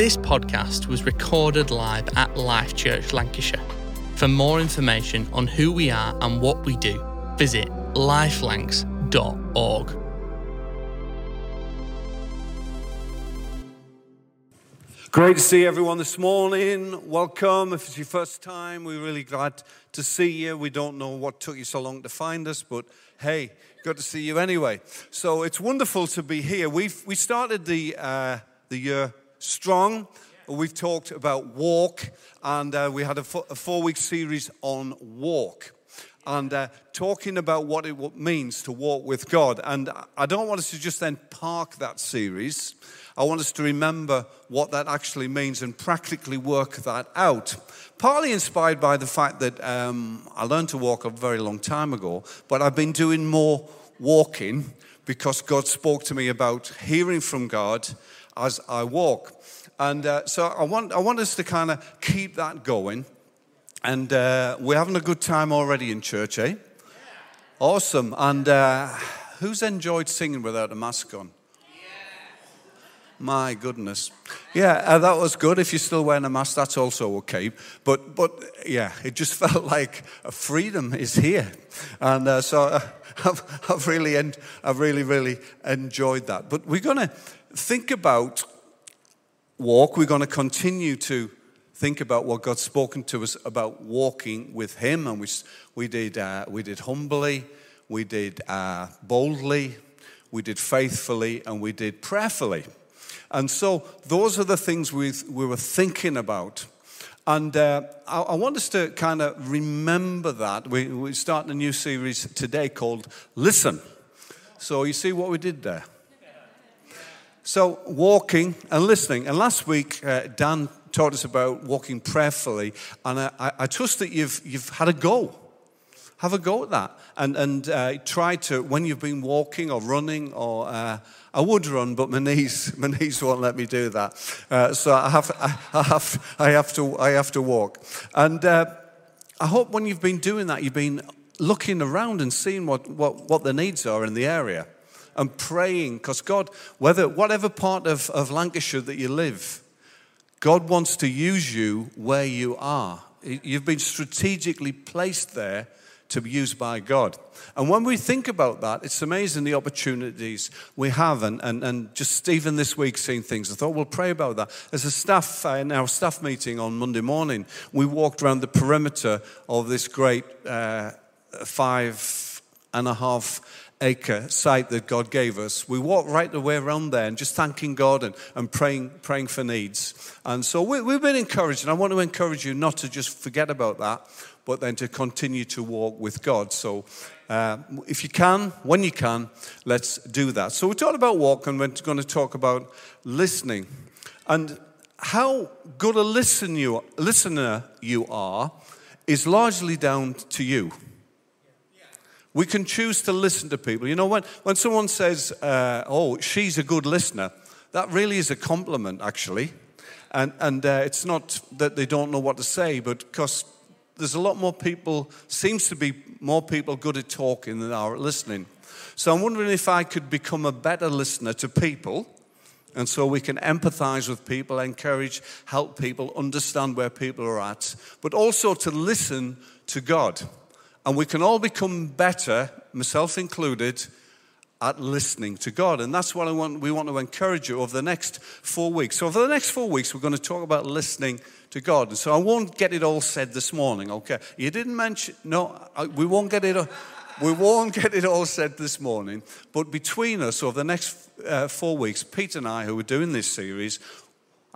This podcast was recorded live at Life Church Lancashire. For more information on who we are and what we do, visit lifelancs.org. Great to see everyone this morning. Welcome. If it's your first time, we're really glad to see you. We don't know what took you so long to find us, but hey, good to see you anyway. So it's wonderful to be here. We've we started the uh, the year strong. We've talked about walk, and uh, we had a, fo- a four week series on walk and uh, talking about what it means to walk with God. And I don't want us to just then park that series. I want us to remember what that actually means and practically work that out. Partly inspired by the fact that um, I learned to walk a very long time ago, but I've been doing more walking because God spoke to me about hearing from God as I walk. And uh, so I want, I want us to kind of keep that going. And uh, we're having a good time already in church, eh? Awesome. And uh, who's enjoyed singing without a mask on? My goodness. Yeah, uh, that was good. If you're still wearing a mask, that's also okay. But, but yeah, it just felt like a freedom is here. And uh, so uh, I've, I've, really, en- I've really, really enjoyed that. But we're going to think about walk. We're going to continue to think about what God's spoken to us about walking with Him. And we, we, did, uh, we did humbly, we did uh, boldly, we did faithfully, and we did prayerfully. And so those are the things we, we were thinking about. And uh, I, I, want us to kind of remember that. We, we're starting a new series today called Listen. So you see what we did there? So, walking and listening. And last week, uh, Dan taught us about walking prayerfully. And I, I, trust that you've, you've had a go. Have a go at that. And, and uh, try to, when you've been walking or running, or uh, I would run, but my knees, my knees won't let me do that. Uh, so I have, I, have, I, have to, I have to walk. And uh, I hope when you've been doing that, you've been looking around and seeing what, what, what the needs are in the area and praying because God, whether whatever part of, of Lancashire that you live, God wants to use you where you are. You've been strategically placed there to be used by God. And when we think about that, it's amazing the opportunities we have. And, and, and just even this week, seeing things, I thought we'll pray about that. As a staff, uh, in our staff meeting on Monday morning, we walked around the perimeter of this great uh, five and a half acre site that God gave us. We walked right the way around there and just thanking God and, and praying, praying for needs. And so we, we've been encouraged, and I want to encourage you not to just forget about that, but then to continue to walk with God. So uh, if you can, when you can, let's do that. So we talked about walk, and we're going to talk about listening. And how good a listen you, listener you are is largely down to you. We can choose to listen to people. You know, when, when someone says, uh, oh, she's a good listener, that really is a compliment, actually. And, and uh, it's not that they don't know what to say, but because there's a lot more people, seems to be more people good at talking than are at listening. So I'm wondering if I could become a better listener to people. And so we can empathize with people, encourage, help people, understand where people are at, but also to listen to God. And we can all become better, myself included, at listening to God. And that's what I want, we want to encourage you over the next four weeks. So, over the next four weeks, we're going to talk about listening to God. And so, I won't get it all said this morning, okay? You didn't mention, no, we won't get it. We won't get it all said this morning, but between us over the next uh, four weeks, Pete and I, who are doing this series,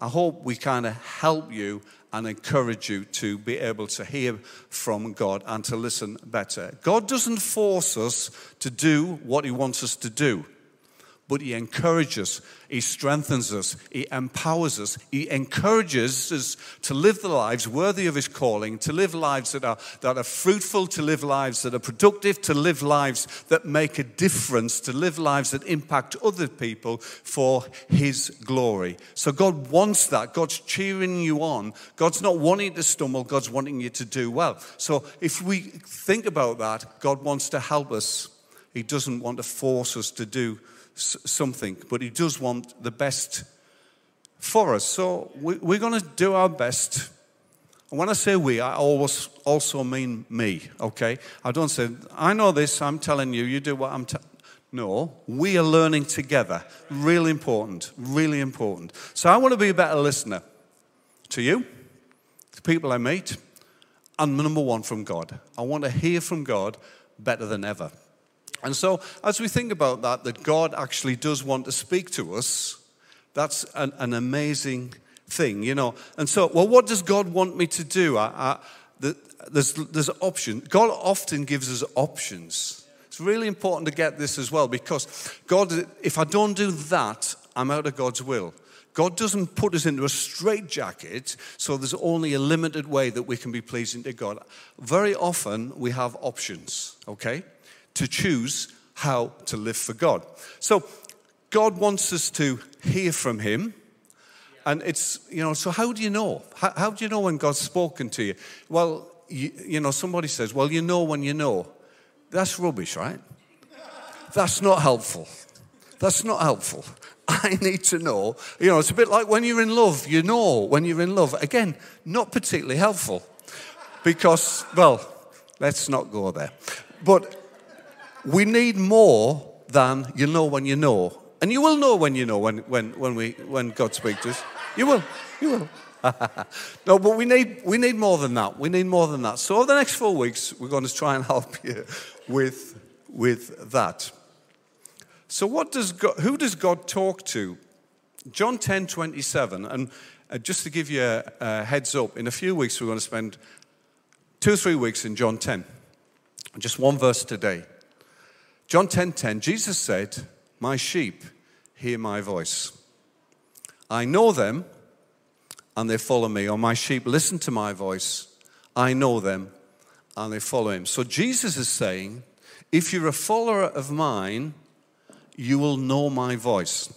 I hope we kind of help you and encourage you to be able to hear from God and to listen better. God doesn't force us to do what He wants us to do but He encourages, He strengthens us, He empowers us, He encourages us to live the lives worthy of His calling, to live lives that are, that are fruitful, to live lives that are productive, to live lives that make a difference, to live lives that impact other people for His glory. So God wants that. God's cheering you on. God's not wanting to stumble, God's wanting you to do well. So if we think about that, God wants to help us. He doesn't want to force us to do something, but He does want the best for us. So we, we're going to do our best. And when I say we, I always also mean me, okay? I don't say, I know this, I'm telling you, you do what I'm telling no, we are learning together. Really important, really important. So I want to be a better listener to you, to people I meet, and number one, from God. I want to hear from God better than ever. And so, as we think about that, that God actually does want to speak to us, that's an, an amazing thing, you know. And so, well, what does God want me to do? I, I, there's, there's option. God often gives us options. It's really important to get this as well because God, if I don't do that, I'm out of God's will. God doesn't put us into a straitjacket, so there's only a limited way that we can be pleasing to God. Very often we have options, okay, to choose how to live for God. So God wants us to hear from Him. And it's, you know, so how do you know? How, how do you know when God's spoken to you? Well, you, you know, somebody says, well, you know when you know. That's rubbish, right? That's not helpful. That's not helpful. I need to know. You know, it's a bit like when you're in love, you know when you're in love. Again, not particularly helpful. Because, well, let's not go there. But we need more than you know when you know. And you will know when you know when, when, when, we, when God speaks to us. You will. You will. no, but we need, we need more than that. We need more than that. So, over the next four weeks, we're going to try and help you with, with that. So, what does God, who does God talk to? John 10 27, and uh, just to give you a, a heads up, in a few weeks we're going to spend two or three weeks in John 10. Just one verse today. John 10 10, Jesus said, My sheep hear my voice. I know them and they follow me, or my sheep listen to my voice. I know them and they follow him. So Jesus is saying, if you're a follower of mine, you will know my voice.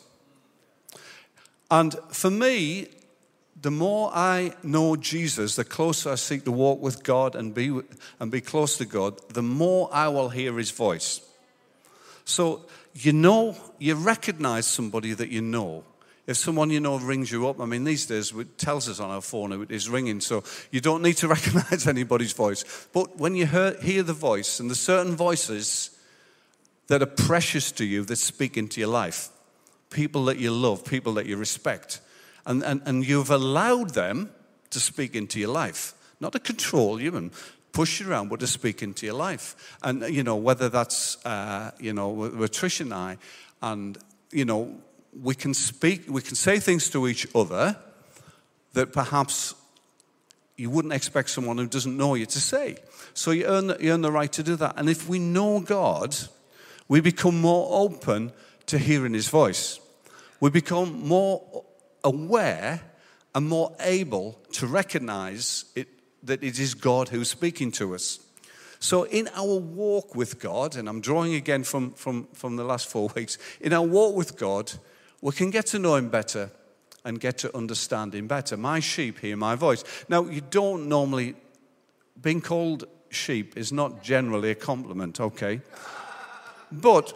And for me, the more I know Jesus, the closer I seek to walk with God and be, and be close to God, the more I will hear his voice. So, you know, you recognize somebody that you know. If someone you know rings you up, I mean, these days it tells us on our phone it is ringing, so you don't need to recognize anybody's voice. But when you hear, hear the voice, and there's certain voices that are precious to you that speak into your life, people that you love, people that you respect, and, and, and you've allowed them to speak into your life, not to control you and push you around, but to speak into your life. And, you know, whether that's, uh, you know, with Trish and I, and, you know, we can speak, we can say things to each other that perhaps you wouldn't expect someone who doesn't know you to say. So you earn, you earn the right to do that. And if we know God, we become more open to hearing His voice. We become more aware and more able to recognize it, that it is God who's speaking to us. So, in our walk with God, and I'm drawing again from, from, from the last four weeks, in our walk with God, we can get to know him better and get to understand him better. My sheep hear my voice. Now, you don't normally, being called sheep is not generally a compliment, okay? But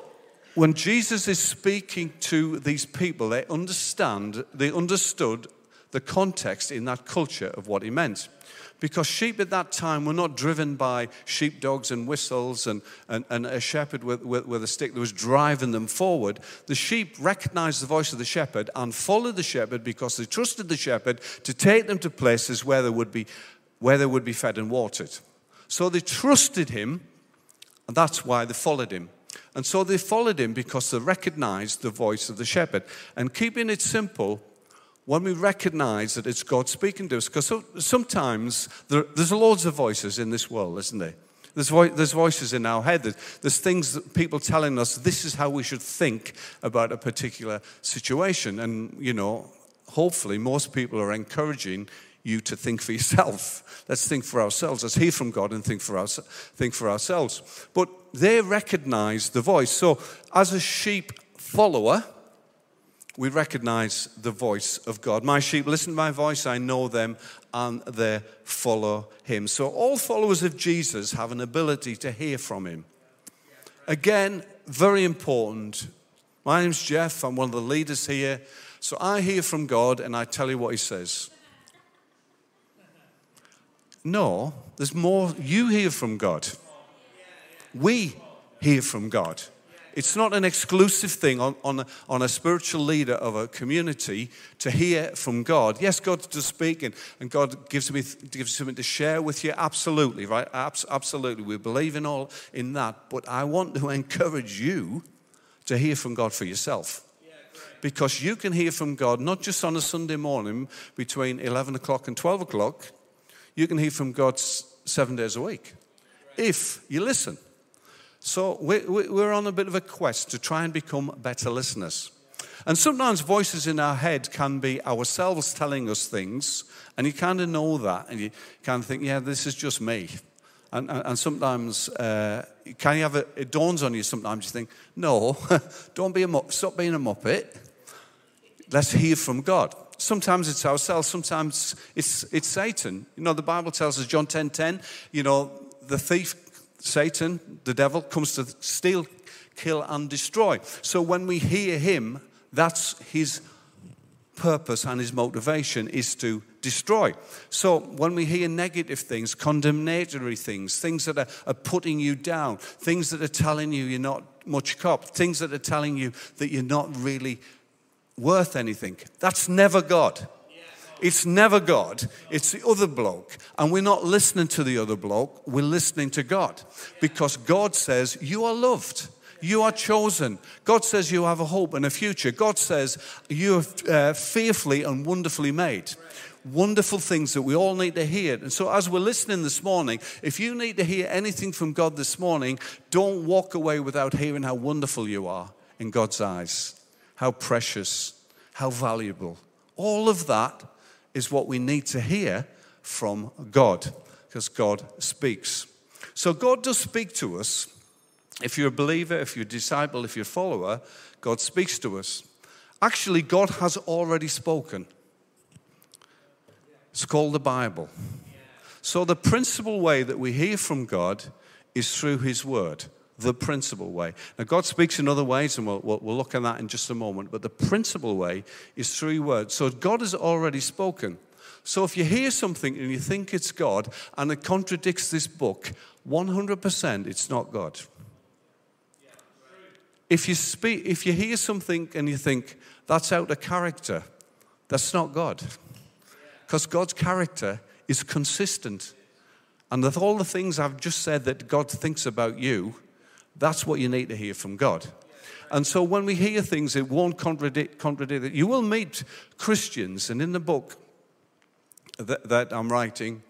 when Jesus is speaking to these people, they understand, they understood the context in that culture of what he meant because sheep at that time were not driven by sheepdogs and whistles and, and, and a shepherd with, with, with, a stick that was driving them forward. The sheep recognized the voice of the shepherd and followed the shepherd because they trusted the shepherd to take them to places where they would be, where they would be fed and watered. So they trusted him, and that's why they followed him. And so they followed him because they recognized the voice of the shepherd. And keeping it simple, when we recognize that it's God speaking to us, because sometimes there, there's loads of voices in this world, isn't there? There's, vo- there's voices in our head. There's things that people telling us this is how we should think about a particular situation. And, you know, hopefully most people are encouraging you to think for yourself. Let's think for ourselves. Let's hear from God and think for, our, think for ourselves. But they recognize the voice. So, as a sheep follower, we recognize the voice of God. My sheep listen to my voice, I know them, and they follow him. So, all followers of Jesus have an ability to hear from him. Again, very important. My name's Jeff, I'm one of the leaders here. So I hear from God and I tell you what He says. No, there's more. You hear from God. We hear from God. It's not an exclusive thing on, on, a, on a spiritual leader of a community to hear from God. Yes, God does speak and, and God gives me gives something to share with you. Absolutely, right? Abs- absolutely. We believe in all in that. But I want to encourage you to hear from God for yourself. Because you can hear from God not just on a Sunday morning between 11 o'clock and 12 o'clock, you can hear from God seven days a week if you listen. So we're on a bit of a quest to try and become better listeners. And sometimes voices in our head can be ourselves telling us things, and you kind of know that, and you kind of think, yeah, this is just me. And, and sometimes, uh, can you have a, it dawns on you sometimes, you think, no, don't be a, muppet, stop being a muppet. Let's hear from God. Sometimes it's ourselves, sometimes it's, it's Satan. You know, the Bible tells us, John 10 10, you know, the thief Satan, the devil, comes to steal, kill, and destroy. So when we hear him, that's his purpose and his motivation is to destroy. So when we hear negative things, condemnatory things, things that are, are, putting you down, things that are telling you you're not much cop, things that are telling you that you're not really worth anything, that's never God. It's never God, it's the other bloke. And we're not listening to the other bloke, we're listening to God. Because God says, You are loved. You are chosen. God says you have a hope and a future. God says you are uh, fearfully and wonderfully made. Wonderful things that we all need to hear. And so, as we're listening this morning, if you need to hear anything from God this morning, don't walk away without hearing how wonderful you are in God's eyes, how precious, how valuable. All of that is what we need to hear from God because God speaks. So God does speak to us. If you're a believer, if you're a disciple, if you're a follower, God speaks to us. Actually, God has already spoken. It's called the Bible. So, the principal way that we hear from God is through His Word the principal way. Now, God speaks in other ways, and we'll, we'll, look at that in just a moment, but the principal way is through words. So, God has already spoken. So, if you hear something and you think it's God and it contradicts this book, 100% it's not God. If you, speak, if you hear something and you think that's out of character, that's not God. Because God's character is consistent. And with all the things I've just said that God thinks about you, that's what you need to hear from God. And so when we hear things, it won't contradict, contradict it. You will meet Christians, and in the book that, that I'm writing,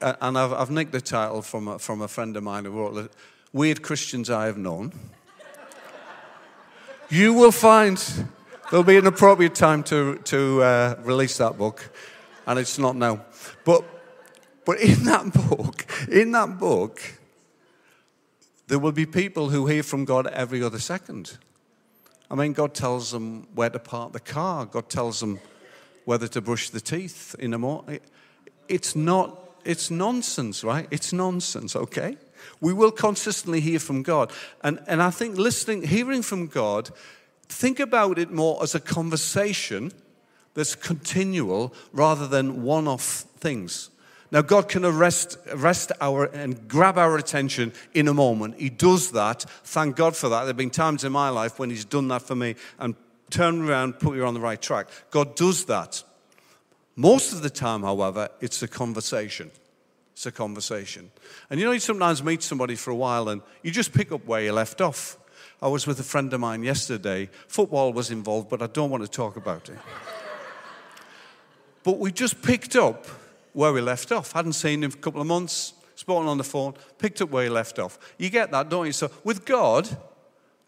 and I've, I've, nicked the title from a, from a friend of mine who wrote Weird Christians I Have Known. you will find there'll be an appropriate time to, to uh, release that book, and it's not now. But but in that book, in that book, there will be people who hear from God every other second. I mean, God tells them where to park the car. God tells them whether to brush the teeth in a morning. It's not, it's nonsense, right? It's nonsense, okay? We will consistently hear from God. And, and I think listening, hearing from God, think about it more as a conversation that's continual rather than one off things. Now, God can arrest, arrest our and grab our attention in a moment. He does that. Thank God for that. There have been times in my life when He's done that for me and turned around, put you on the right track. God does that. Most of the time, however, it's a conversation. It's a conversation. And you know, you sometimes meet somebody for a while and you just pick up where you left off. I was with a friend of mine yesterday. Football was involved, but I don't want to talk about it. but we just picked up where we left off. Hadn't seen him for a couple of months, spoken on the phone, picked up where he left off. You get that, don't you? So with God,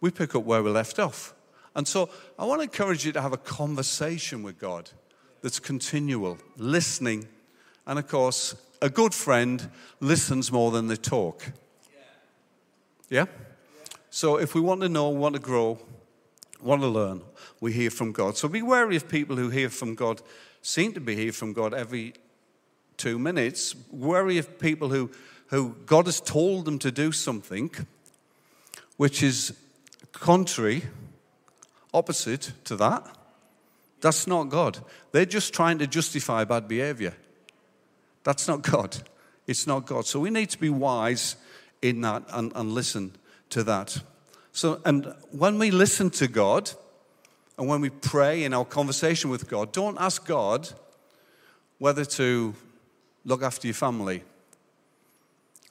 we pick up where we left off. And so I want to encourage you to have a conversation with God that's continual, listening. And of course, a good friend listens more than they talk. Yeah? So if we want to know, want to grow, want to learn, we hear from God. So be wary of people who hear from God, seem to be hear from God every two minutes, worry of people who, who God has told them to do something which is contrary, opposite to that. That's not God. They're just trying to justify bad behavior. That's not God. It's not God. So we need to be wise in that and, and listen to that. So, and when we listen to God and when we pray in our conversation with God, don't ask God whether to look after your family.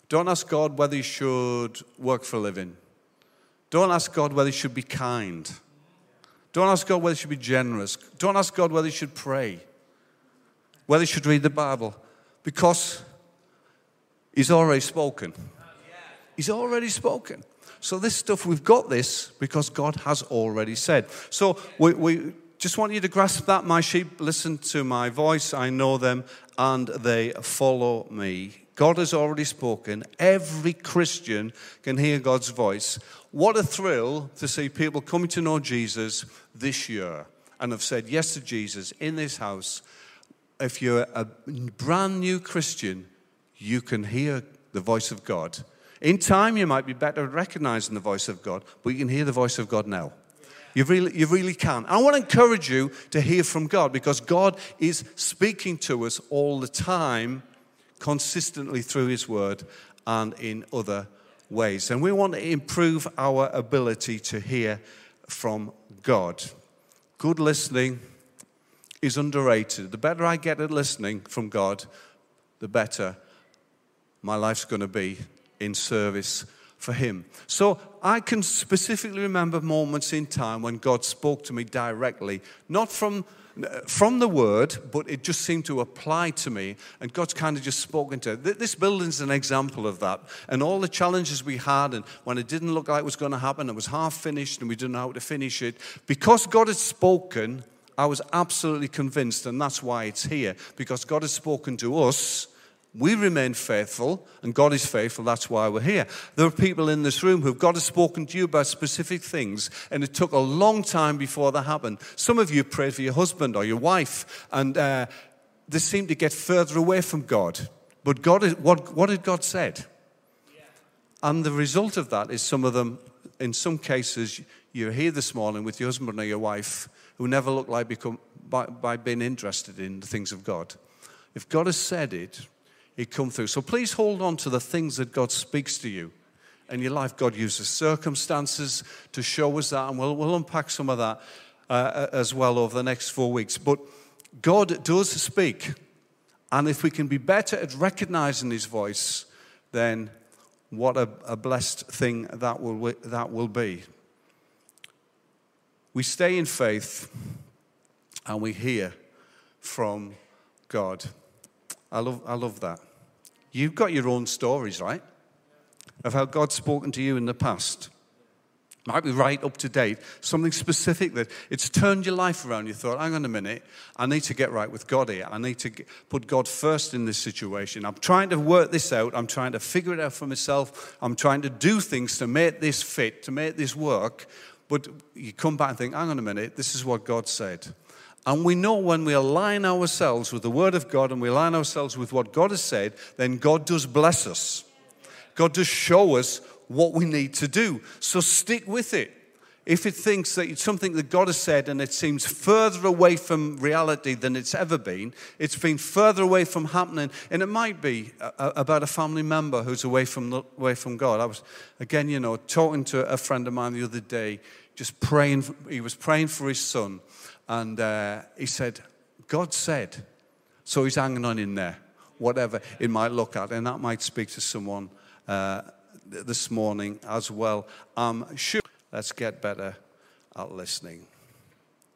Don't ask God whether you should work for a living. Don't ask God whether you should be kind. Don't ask God whether you should be generous. Don't ask God whether you should pray, whether you should read the Bible, because He's already spoken. He's already spoken. So, this stuff, we've got this because God has already said. So, we, we just want you to grasp that. My sheep listen to my voice, I know them, and they follow me. God has already spoken. Every Christian can hear God's voice. What a thrill to see people coming to know Jesus this year and have said yes to Jesus in this house. If you're a brand new Christian, you can hear the voice of God. In time, you might be better at recognizing the voice of God, but you can hear the voice of God now. You really, you really can. I want to encourage you to hear from God because God is speaking to us all the time consistently through His Word and in other ways. And we want to improve our ability to hear from God. Good listening is underrated. The better I get at listening from God, the better my life's going to be in service for Him. So I can specifically remember moments in time when God spoke to me directly, not from from the word, but it just seemed to apply to me, and God's kind of just spoken to. This building's an example of that, and all the challenges we had, and when it didn't look like it was going to happen, it was half finished, and we didn't know how to finish it. Because God had spoken, I was absolutely convinced, and that's why it's here, because God has spoken to us we remain faithful, and God is faithful. That's why we're here. There are people in this room who've God has spoken to you about specific things, and it took a long time before that happened. Some of you prayed for your husband or your wife, and uh, they seem to get further away from God. But God, is, what, what had God said? And the result of that is some of them, in some cases, you're here this morning with your husband or your wife who never look like become, by, by being interested in the things of God. If God has said it, it come through. So please hold on to the things that God speaks to you in your life. God uses circumstances to show us that, and we'll, we'll unpack some of that uh, as well over the next four weeks. But God does speak, and if we can be better at recognizing His voice, then what a, a blessed thing that will, that will be. We stay in faith and we hear from God. I love, I love that. You've got your own stories, right? Of how God's spoken to you in the past. Might be right up to date, something specific that it's turned your life around. You thought, hang on a minute, I need to get right with God here. I need to put God first in this situation. I'm trying to work this out. I'm trying to figure it out for myself. I'm trying to do things to make this fit, to make this work. But you come back and think, hang on a minute, this is what God said. And we know when we align ourselves with the Word of God and we align ourselves with what God has said, then God does bless us. God does show us what we need to do. So stick with it. If it thinks that it's something that God has said and it seems further away from reality than it's ever been, it's been further away from happening, and it might be about a family member who's away from, the, away from God. I was, again, you know, talking to a friend of mine the other day, just praying, he was praying for his son and uh, he said, God said. So he's hanging on in there, whatever it might look at. And that might speak to someone uh, this morning as well. I'm sure. Let's get better at listening.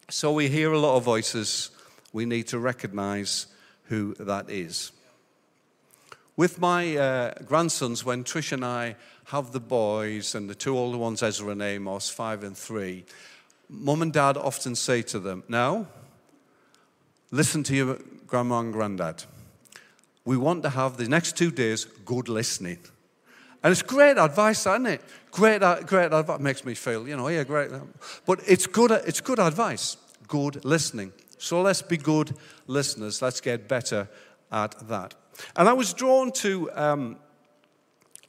So we hear a lot of voices. We need to recognize who that is. With my uh, grandsons, when Trish and I have the boys and the two older ones, Ezra and Amos, five and three, mum and dad often say to them, Now, listen to your grandma and granddad. We want to have the next two days good listening. And it's great advice, isn't it? Great, uh, great advice. Makes me feel, you know, yeah, great. But it's good, it's good advice, good listening. So let's be good listeners. Let's get better at that. And I was drawn to um,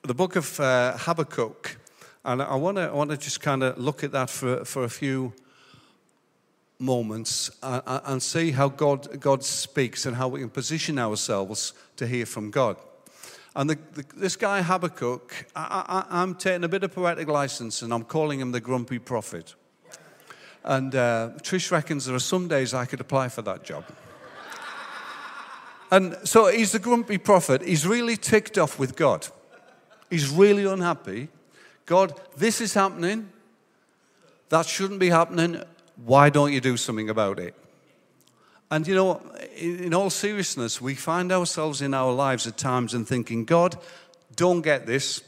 the book of uh, Habakkuk And I want to I want to just kind of look at that for, for a few moments and, and see how God, God speaks and how we can position ourselves to hear from God. And the, the, this guy Habakkuk, I, am taking a bit of poetic license and I'm calling him the grumpy prophet. And uh, Trish reckons there are some days I could apply for that job. and so he's the grumpy prophet. He's really ticked off with God. He's really unhappy. God, this is happening. That shouldn't be happening. Why don't you do something about it? And you know, in all seriousness, we find ourselves in our lives at times and thinking, God, don't get this.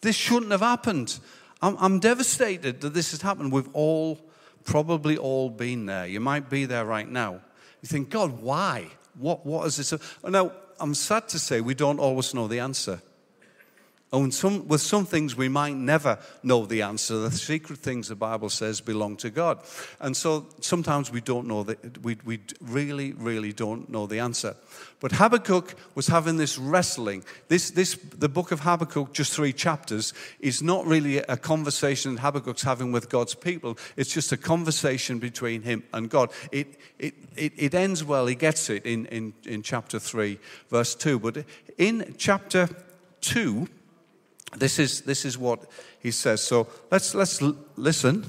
This shouldn't have happened. I'm, I'm devastated that this has happened. We've all, probably all been there. You might be there right now. You think, God, why? What, what is this? Now, I'm sad to say we don't always know the answer. And some, with some things, we might never know the answer. The secret things the Bible says belong to God. And so sometimes we don't know that, we, we really, really don't know the answer. But Habakkuk was having this wrestling. This, this, the book of Habakkuk, just three chapters, is not really a conversation Habakkuk's having with God's people. It's just a conversation between him and God. It, it, it, it ends well. He gets it in, in, in chapter 3, verse 2. But in chapter 2, this is, this is what he says. So let's, let's l- listen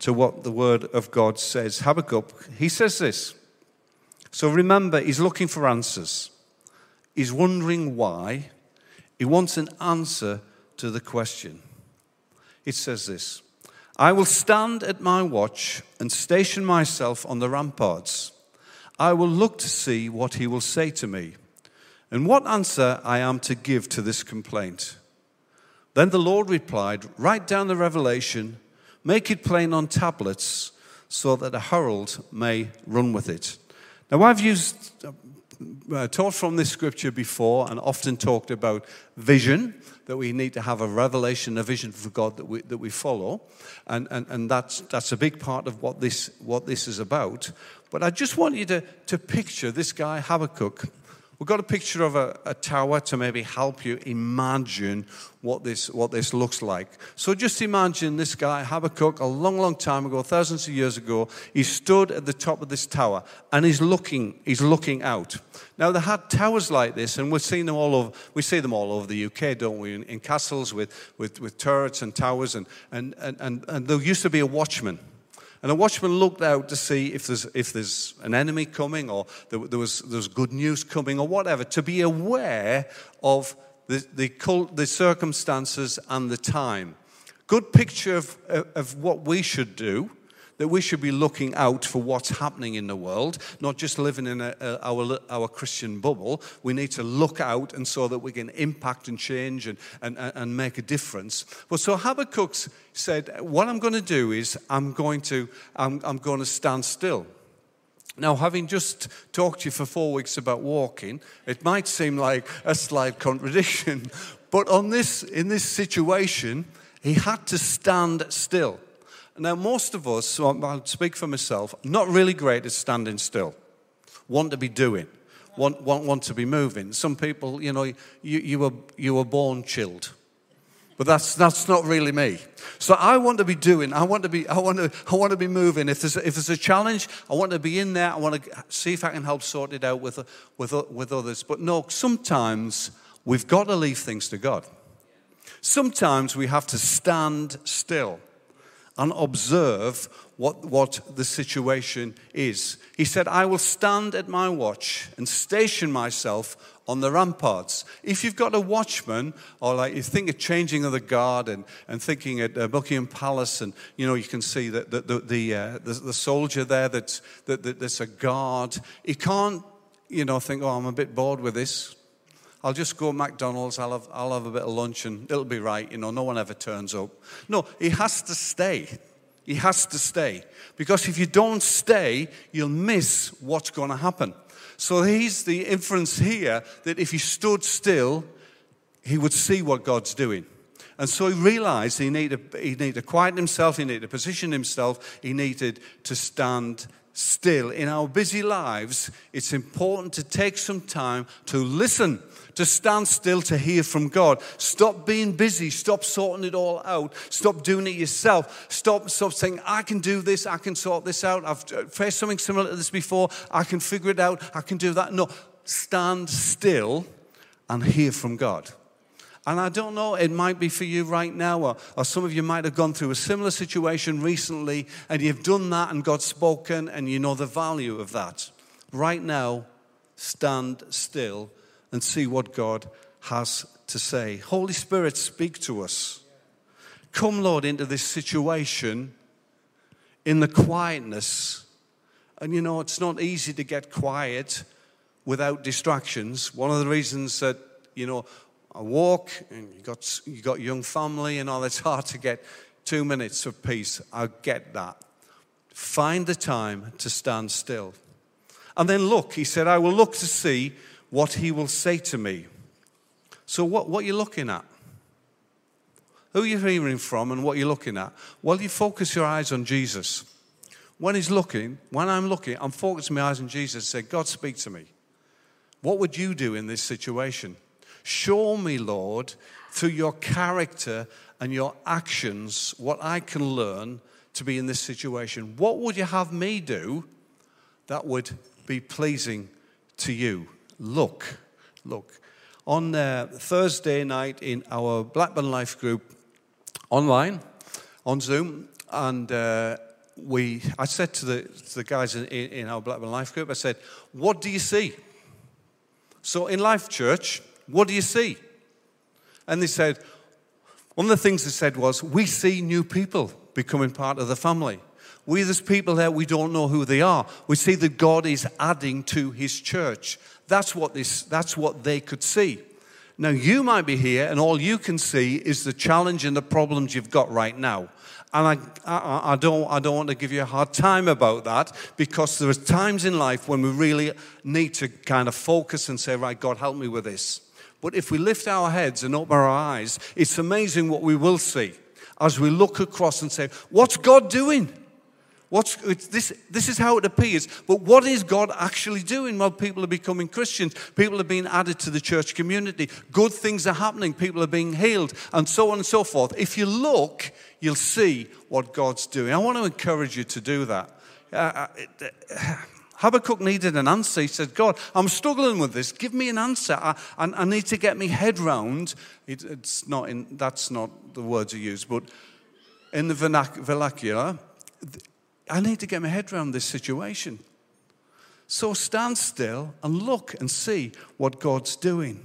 to what the word of God says. Habakkuk, he says this. So remember, he's looking for answers. He's wondering why. He wants an answer to the question. It says this I will stand at my watch and station myself on the ramparts. I will look to see what he will say to me and what answer I am to give to this complaint. Then the Lord replied, Write down the revelation, make it plain on tablets, so that a herald may run with it. Now, I've used, uh, taught from this scripture before and often talked about vision, that we need to have a revelation, a vision for God that we, that we follow. And, and, and that's, that's a big part of what this, what this is about. But I just want you to, to picture this guy, Habakkuk, We've got a picture of a, a, tower to maybe help you imagine what this, what this looks like. So just imagine this guy, Habakkuk, a long, long time ago, thousands of years ago, he stood at the top of this tower and he's looking, he's looking out. Now, they had towers like this, and we've seen them all over, we see them all over the UK, don't we, in, in castles with, with, with turrets and towers, and, and, and, and, and there used to be a watchman and a watchman looked out to see if there's, if there's an enemy coming or there, there was, there was good news coming or whatever, to be aware of the, the, the circumstances and the time. Good picture of, of what we should do that we should be looking out for what's happening in the world, not just living in a, a, our, our Christian bubble. We need to look out and so that we can impact and change and, and, and make a difference. But so Habakkuk said, What I'm going to do is I'm going to, I'm, I'm going to stand still. Now, having just talked to you for four weeks about walking, it might seem like a slight contradiction, but on this, in this situation, he had to stand still. Now, most of us, so I'll speak for myself, not really great at standing still, want to be doing, want, want, want to be moving. Some people, you know, you, you, were, you were born chilled. But that's, that's not really me. So I want to be doing, I want to be, I want to, I want to be moving. If there's, if there's a challenge, I want to be in there. I want to see if I can help sort it out with, with, with others. But no, sometimes we've got to leave things to God. Sometimes we have to stand still and observe what, what the situation is. He said, I will stand at my watch and station myself on the ramparts. If you've got a watchman, or like you think of changing of the guard and, and thinking at uh, Buckingham Palace, and you know, you can see that the, the, the, uh, the, the, soldier there that's, that, that, that's a guard, he can't, you know, think, oh, I'm a bit bored with this. I'll just go McDonald's, I'll have, I'll have a bit of lunch and it'll be right. You know, no one ever turns up. No, he has to stay. He has to stay. Because if you don't stay, you'll miss what's going to happen. So he's the inference here that if he stood still, he would see what God's doing. And so he realized he needed, he needed to quieten himself, he needed to position himself, he needed to stand still in our busy lives, it's important to take some time to listen, to stand still to hear from God. Stop being busy. Stop sorting it all out. Stop doing it yourself. Stop, stop saying, I can do this. I can sort this out. I've uh, faced something similar to this before. I can figure it out. I can do that. No, stand still and hear from God. And I don't know, it might be for you right now, or, or some of you might have gone through a similar situation recently, and you've done that and God's spoken, and you know the value of that. Right now, stand still and see what God has to say. Holy Spirit, speak to us. Come, Lord, into this situation in the quietness. And you know, it's not easy to get quiet without distractions. One of the reasons that, you know, I walk and you got, you got young family and all, it's hard to get two minutes of peace. I get that. Find the time to stand still. And then look, he said, I will look to see what he will say to me. So, what, what are you looking at? Who are you hearing from and what you're looking at? Well, you focus your eyes on Jesus. When he's looking, when I'm looking, I'm focusing my eyes on Jesus and say, God, speak to me. What would you do in this situation? Show me, Lord, through your character and your actions, what I can learn to be in this situation. What would you have me do that would be pleasing to you? Look, look. On uh, Thursday night in our Blackburn Life group online, on Zoom, and uh, we, I said to the, to the guys in, in our Blackburn Life group, I said, What do you see? So in Life Church, what do you see? And they said, one of the things they said was, We see new people becoming part of the family. We, there's people there, we don't know who they are. We see that God is adding to his church. That's what, this, that's what they could see. Now, you might be here, and all you can see is the challenge and the problems you've got right now. And I, I, I, don't, I don't want to give you a hard time about that because there are times in life when we really need to kind of focus and say, right, God, help me with this. But if we lift our heads and open our eyes, it's amazing what we will see as we look across and say, What's God doing? What's, this, this is how it appears. But what is God actually doing? Well, people are becoming Christians. People are being added to the church community. Good things are happening. People are being healed, and so on and so forth. If you look, you'll see what God's doing. I want to encourage you to do that. Uh, uh, Habakkuk needed an answer. He said, God, I'm struggling with this. Give me an answer. I, I, I need to get my head round. It, it's not in, that's not the words he used, but in the vernacular, I need to get my head around this situation. So stand still and look and see what God's doing.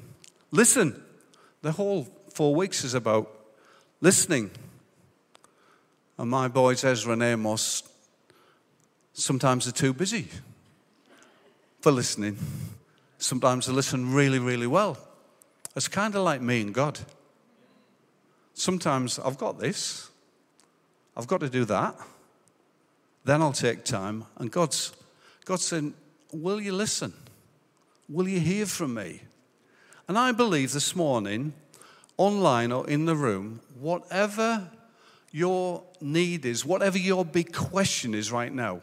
Listen. The whole four weeks is about listening. And my boys, Ezra and Amos, sometimes are too busy for listening. Sometimes they listen really, really well. It's kind of like me and God. Sometimes I've got this, I've got to do that. Then I'll take time. And God's, God's saying, Will you listen? Will you hear from me? And I believe this morning, online or in the room, whatever your need is, whatever your big question is right now,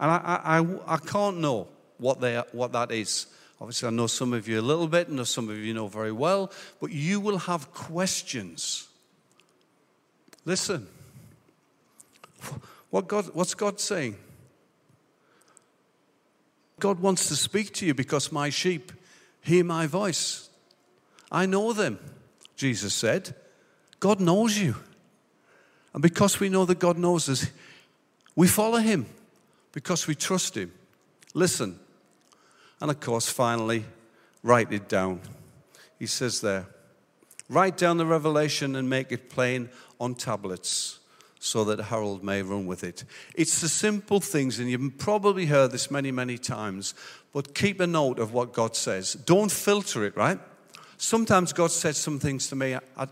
and I, I, I can't know what, they what that is. Obviously, I know some of you a little bit, and some of you know very well, but you will have questions. Listen, what God, what's God saying? God wants to speak to you because my sheep hear my voice. I know them, Jesus said. God knows you. And because we know that God knows us, we follow him because we trust him. Listen, and of course, finally, write it down. He says there, write down the revelation and make it plain on tablets so that herald may run with it. It's the simple things, and you've probably heard this many, many times, but keep a note of what God says. Don't filter it, right? Sometimes God says some things to me, I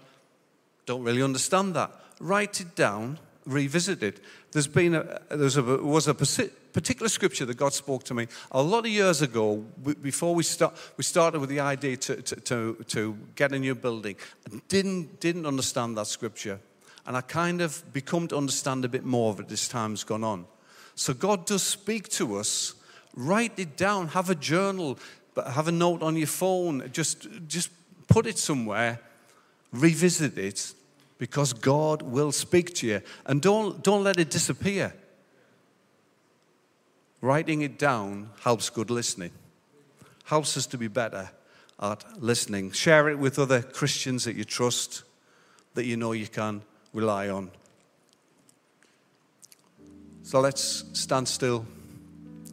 don't really understand that. Write it down, revisit it. There's been a, there was a, was a particular scripture that God spoke to me a lot of years ago, before we, start, we started with the idea to, to, to, to get a new building. I didn't, didn't understand that scripture. And I kind of become to understand a bit more of it as time's gone on. So God does speak to us. Write it down. Have a journal, have a note on your phone. Just, just put it somewhere. Revisit it because God will speak to you. And don't, don't let it disappear. Writing it down helps good listening, helps us to be better at listening. Share it with other Christians that you trust, that you know you can rely on. So let's stand still.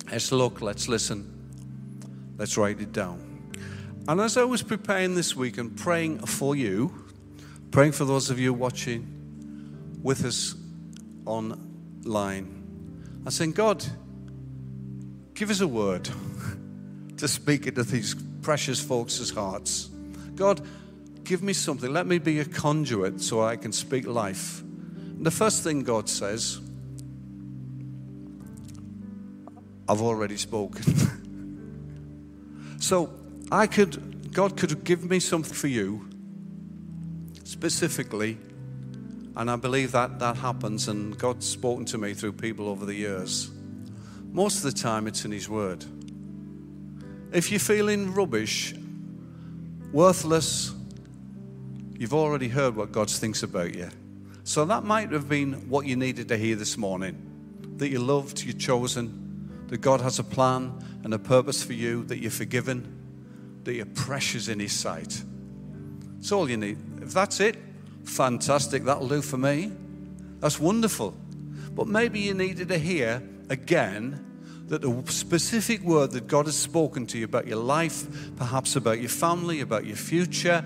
Let's look, let's listen, let's write it down. And as I was preparing this week and praying for you, praying for those of you watching with us online, I said, God, give us a word to speak into these precious folks' hearts. God, give me something. Let me be a conduit so I can speak life. And the first thing God says, I've already spoken. so I could, God could give me something for you specifically, and I believe that that happens, and God's spoken to me through people over the years. Most of the time, it's in His Word. If you're feeling rubbish, worthless, you've already heard what God thinks about you. So that might have been what you needed to hear this morning that you're loved, you're chosen, that God has a plan and a purpose for you, that you're forgiven, that you're precious in His sight. That's all you need. If that's it, fantastic. That'll do for me. That's wonderful. But maybe you needed to hear again that the specific word that God has spoken to you about your life, perhaps about your family, about your future,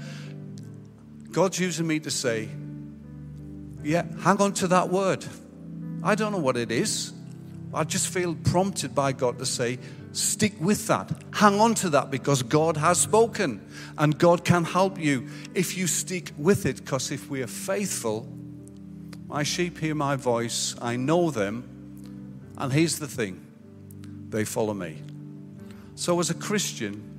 God's using me to say, yeah, hang on to that word. I don't know what it is. I just feel prompted by God to say, stick with that. Hang on to that because God has spoken and God can help you if you stick with it. Because if we are faithful, my sheep hear my voice, I know them. And here's the thing they follow me. So, as a Christian,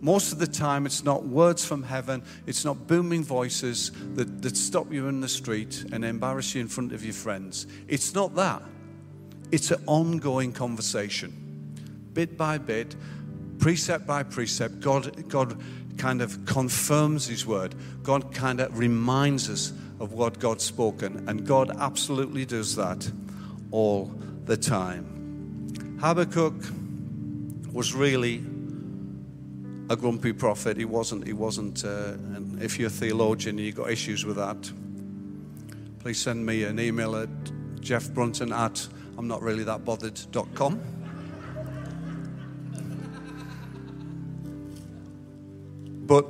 most of the time it's not words from heaven, it's not booming voices that, that stop you in the street and embarrass you in front of your friends. It's not that. It's an ongoing conversation. Bit by bit, precept by precept, God, God kind of confirms His word. God kind of reminds us of what God's spoken. And God absolutely does that all the time. Habakkuk was really a grumpy prophet. He wasn't. He wasn't. Uh, and if you're a theologian and you've got issues with that, please send me an email at jeffbrunton at I'm not really that bothered.com. But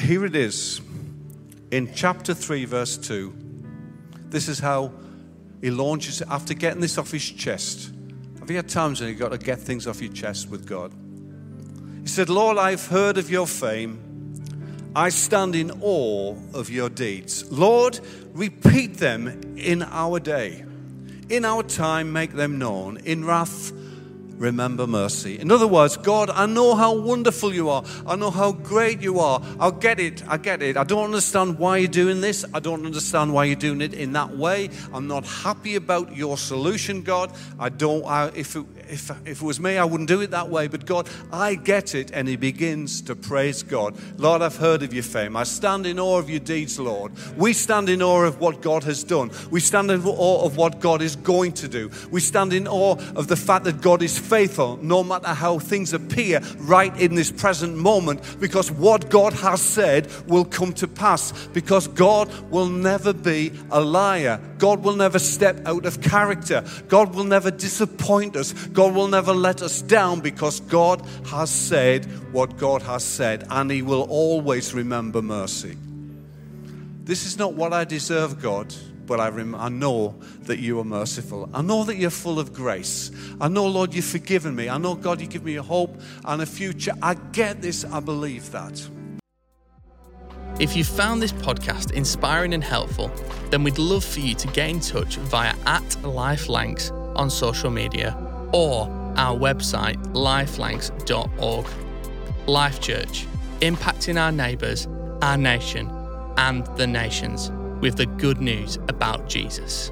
here it is in chapter 3, verse 2. This is how he launches after getting this off his chest. Have you had times when you've got to get things off your chest with God? He said, Lord, I've heard of your fame. I stand in awe of your deeds. Lord, repeat them in our day. In our time, make them known. In wrath, remember mercy. In other words, God, I know how wonderful you are. I know how great you are. I'll get it. I get it. I don't understand why you're doing this. I don't understand why you're doing it in that way. I'm not happy about your solution, God. I don't, I, if, it, if, if it was me, I wouldn't do it that way. But God, I get it. And he begins to praise God. Lord, I've heard of your fame. I stand in awe of your deeds, Lord. We stand in awe of what God has done. We stand in awe of what God is going to do. We stand in awe of the fact that God is faithful no matter how things appear right in this present moment because what God has said will come to pass because God will never be a liar. God will never step out of character. God will never disappoint us. God will never let us down because God has said what God has said and He will always remember mercy. This is not what I deserve, God but I, rem- I know that you are merciful. I know that you're full of grace. I know, Lord, you've forgiven me. I know, God, you give me a hope and a future. I get this. I believe that. If you found this podcast inspiring and helpful, then we'd love for you to get in touch via at lifelancs on social media or our website lifelancs.org. Life Church, impacting our neighbours, our nation, and the nations with the good news about Jesus.